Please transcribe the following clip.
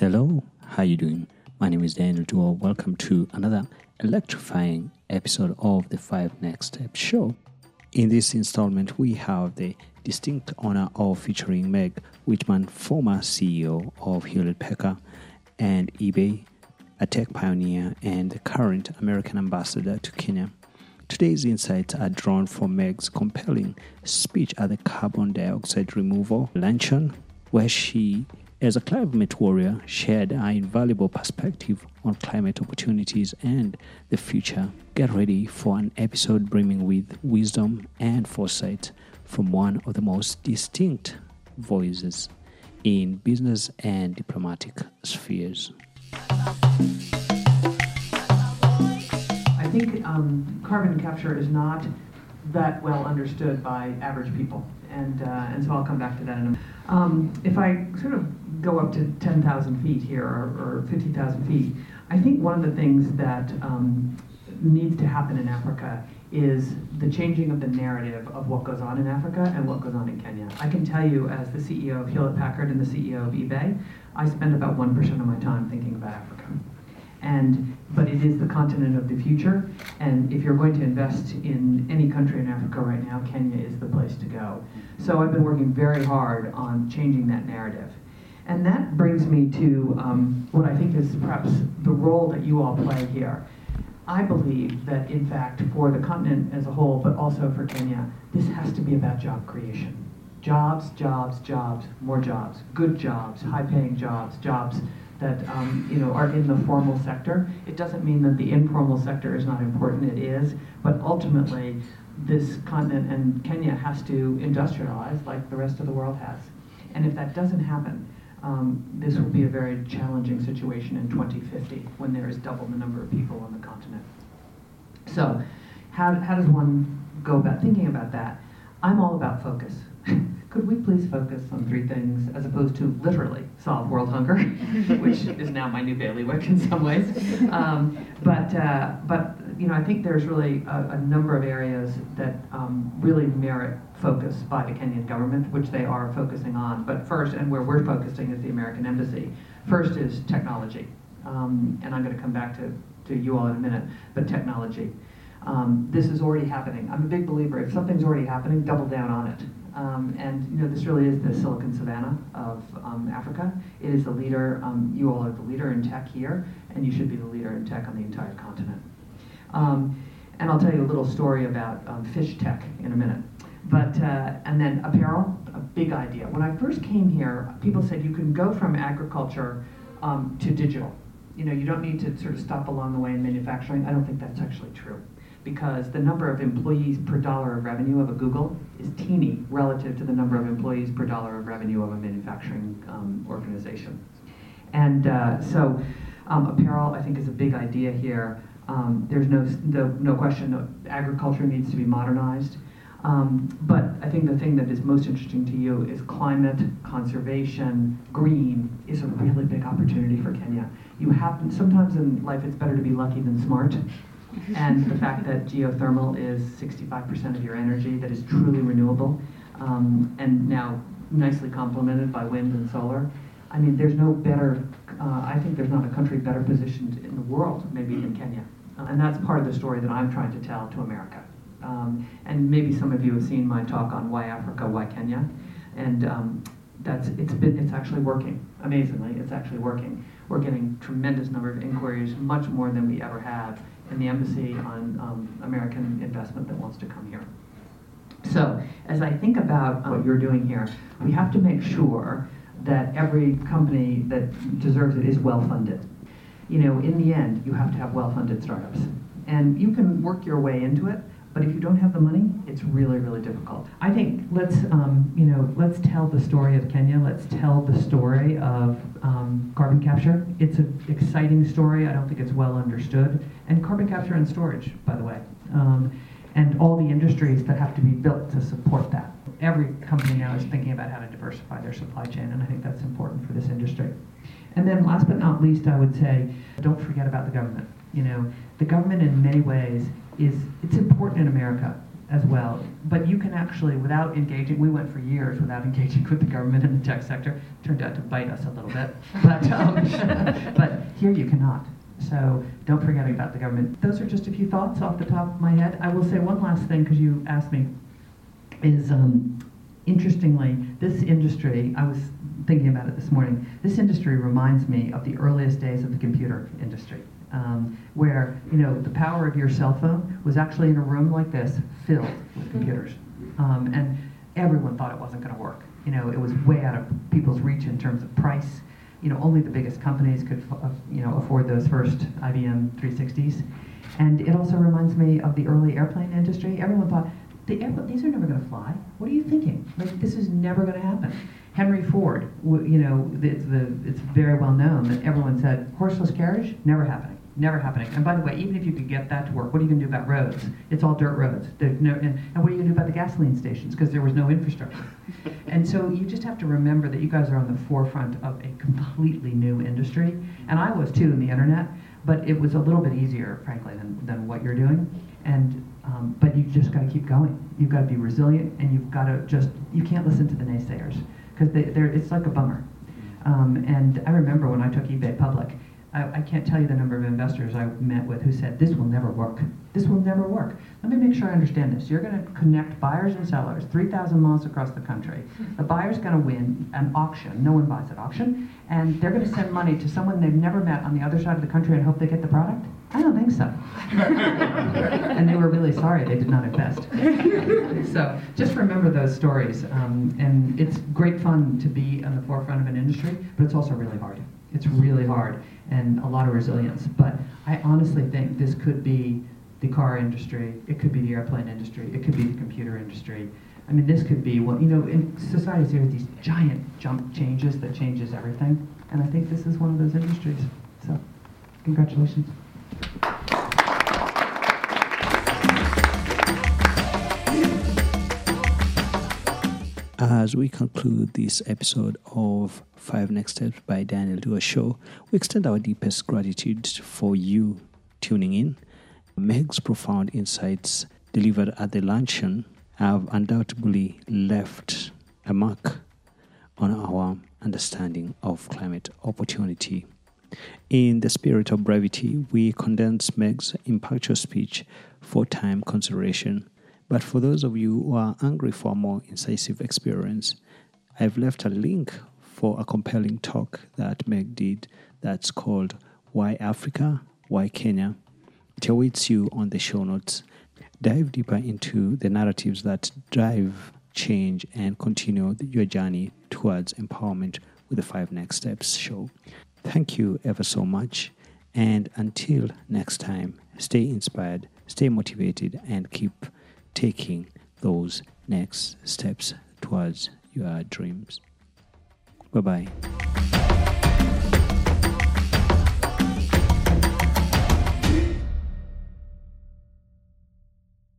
Hello, how are you doing? My name is Daniel Duwa. Welcome to another electrifying episode of the Five Next Steps show. In this installment, we have the distinct honor of featuring Meg Whitman, former CEO of Hewlett Packard and eBay, a tech pioneer and the current American ambassador to Kenya. Today's insights are drawn from Meg's compelling speech at the carbon dioxide removal luncheon, where she, as a climate warrior, shared an invaluable perspective on climate opportunities and the future. Get ready for an episode brimming with wisdom and foresight from one of the most distinct voices in business and diplomatic spheres. I think um, carbon capture is not that well understood by average people, and uh, and so I'll come back to that in a minute. Um, if I sort of go up to 10,000 feet here or, or 50,000 feet, I think one of the things that um, needs to happen in Africa is the changing of the narrative of what goes on in Africa and what goes on in Kenya. I can tell you, as the CEO of Hewlett Packard and the CEO of eBay, I spend about 1% of my time thinking about Africa and but it is the continent of the future. And if you're going to invest in any country in Africa right now, Kenya is the place to go. So I've been working very hard on changing that narrative. And that brings me to um, what I think is perhaps the role that you all play here. I believe that, in fact, for the continent as a whole, but also for Kenya, this has to be about job creation. Jobs, jobs, jobs, more jobs, good jobs, high paying jobs, jobs that um, you know are in the formal sector. It doesn't mean that the informal sector is not important. It is, but ultimately, this continent and Kenya has to industrialize like the rest of the world has. And if that doesn't happen, um, this will be a very challenging situation in 2050 when there is double the number of people on the continent. So, how, how does one go about thinking about that? I'm all about focus. could we please focus on three things as opposed to literally solve world hunger, which is now my new bailiwick in some ways. Um, but uh, but you know I think there's really a, a number of areas that um, really merit focus by the Kenyan government, which they are focusing on. But first, and where we're focusing is the American Embassy. First is technology, um, and I'm going to come back to to you all in a minute. But technology. Um, this is already happening. I'm a big believer. If something's already happening, double down on it. Um, and you know, this really is the Silicon Savannah of um, Africa. It is the leader. Um, you all are the leader in tech here, and you should be the leader in tech on the entire continent. Um, and I'll tell you a little story about um, fish tech in a minute. But uh, and then apparel, a big idea. When I first came here, people said you can go from agriculture um, to digital. You know, you don't need to sort of stop along the way in manufacturing. I don't think that's actually true because the number of employees per dollar of revenue of a Google is teeny relative to the number of employees per dollar of revenue of a manufacturing um, organization. And uh, so um, apparel, I think, is a big idea here. Um, there's no, no, no question that agriculture needs to be modernized. Um, but I think the thing that is most interesting to you is climate, conservation, green is a really big opportunity for Kenya. You have sometimes in life it's better to be lucky than smart and the fact that geothermal is 65% of your energy that is truly renewable, um, and now nicely complemented by wind and solar. I mean, there's no better, uh, I think there's not a country better positioned in the world, maybe than Kenya. Uh, and that's part of the story that I'm trying to tell to America. Um, and maybe some of you have seen my talk on why Africa, why Kenya. And um, that's, it's, been, it's actually working. Amazingly, it's actually working. We're getting tremendous number of inquiries, much more than we ever have in the embassy on um, American investment that wants to come here. So, as I think about what you're doing here, we have to make sure that every company that deserves it is well funded. You know, in the end, you have to have well funded startups. And you can work your way into it, but if you don't have the money, it's really, really difficult. I think let's, um, you know, let's tell the story of Kenya. Let's tell the story of um, carbon capture. It's an exciting story. I don't think it's well understood. And carbon capture and storage, by the way, um, and all the industries that have to be built to support that. Every company now is thinking about how to diversify their supply chain, and I think that's important for this industry. And then, last but not least, I would say, don't forget about the government. You know, the government in many ways is it's important in America as well. But you can actually, without engaging, we went for years without engaging with the government in the tech sector. It Turned out to bite us a little bit, but um, but here you cannot. So don't forget about the government. Those are just a few thoughts off the top of my head. I will say one last thing because you asked me. Is um, interestingly, this industry, I was thinking about it this morning, this industry reminds me of the earliest days of the computer industry. Um, where you know the power of your cell phone was actually in a room like this filled with computers, um, and everyone thought it wasn't going to work. You know, it was way out of people's reach in terms of price. You know, only the biggest companies could uh, you know afford those first IBM 360s, and it also reminds me of the early airplane industry. Everyone thought the airplane, these are never going to fly. What are you thinking? Like this is never going to happen. Henry Ford, you know, it's, the, it's very well known that everyone said horseless carriage never happening never happening. And by the way, even if you could get that to work, what are you going to do about roads? It's all dirt roads. No, and, and, what are you going to do about the gasoline stations? Because there was no infrastructure. and so you just have to remember that you guys are on the forefront of a completely new industry. And I was too in the internet, but it was a little bit easier, frankly, than, than what you're doing. And um, but you just got to keep going. You've got to be resilient, and you've got to just you can't listen to the naysayers because they, they're it's like a bummer. Um, and I remember when I took eBay public I, I, can't tell you the number of investors I met with who said, this will never work. This will never work. Let me make sure I understand this. You're going to connect buyers and sellers 3,000 miles across the country. The buyer's going to win an auction. No one buys at auction. And they're going to send money to someone they've never met on the other side of the country and hope they get the product? I don't think so. and they were really sorry they did not invest. so just remember those stories. Um, and it's great fun to be on the forefront of an industry, but it's also really hard. It's really hard and a lot of resilience. But I honestly think this could be the car industry, it could be the airplane industry, it could be the computer industry. I mean, this could be what, you know, in society, there are these giant jump changes that changes everything. And I think this is one of those industries. So, congratulations. As we conclude this episode of Five Next Steps by Daniel Duwa Show, we extend our deepest gratitude for you tuning in. Meg's profound insights delivered at the luncheon have undoubtedly left a mark on our understanding of climate opportunity. In the spirit of brevity, we condense Meg's impactful speech for time consideration but for those of you who are hungry for a more incisive experience, I've left a link for a compelling talk that Meg did that's called Why Africa? Why Kenya? It awaits you on the show notes. Dive deeper into the narratives that drive change and continue your journey towards empowerment with the Five Next Steps show. Thank you ever so much. And until next time, stay inspired, stay motivated, and keep taking those next steps towards your dreams. Bye bye.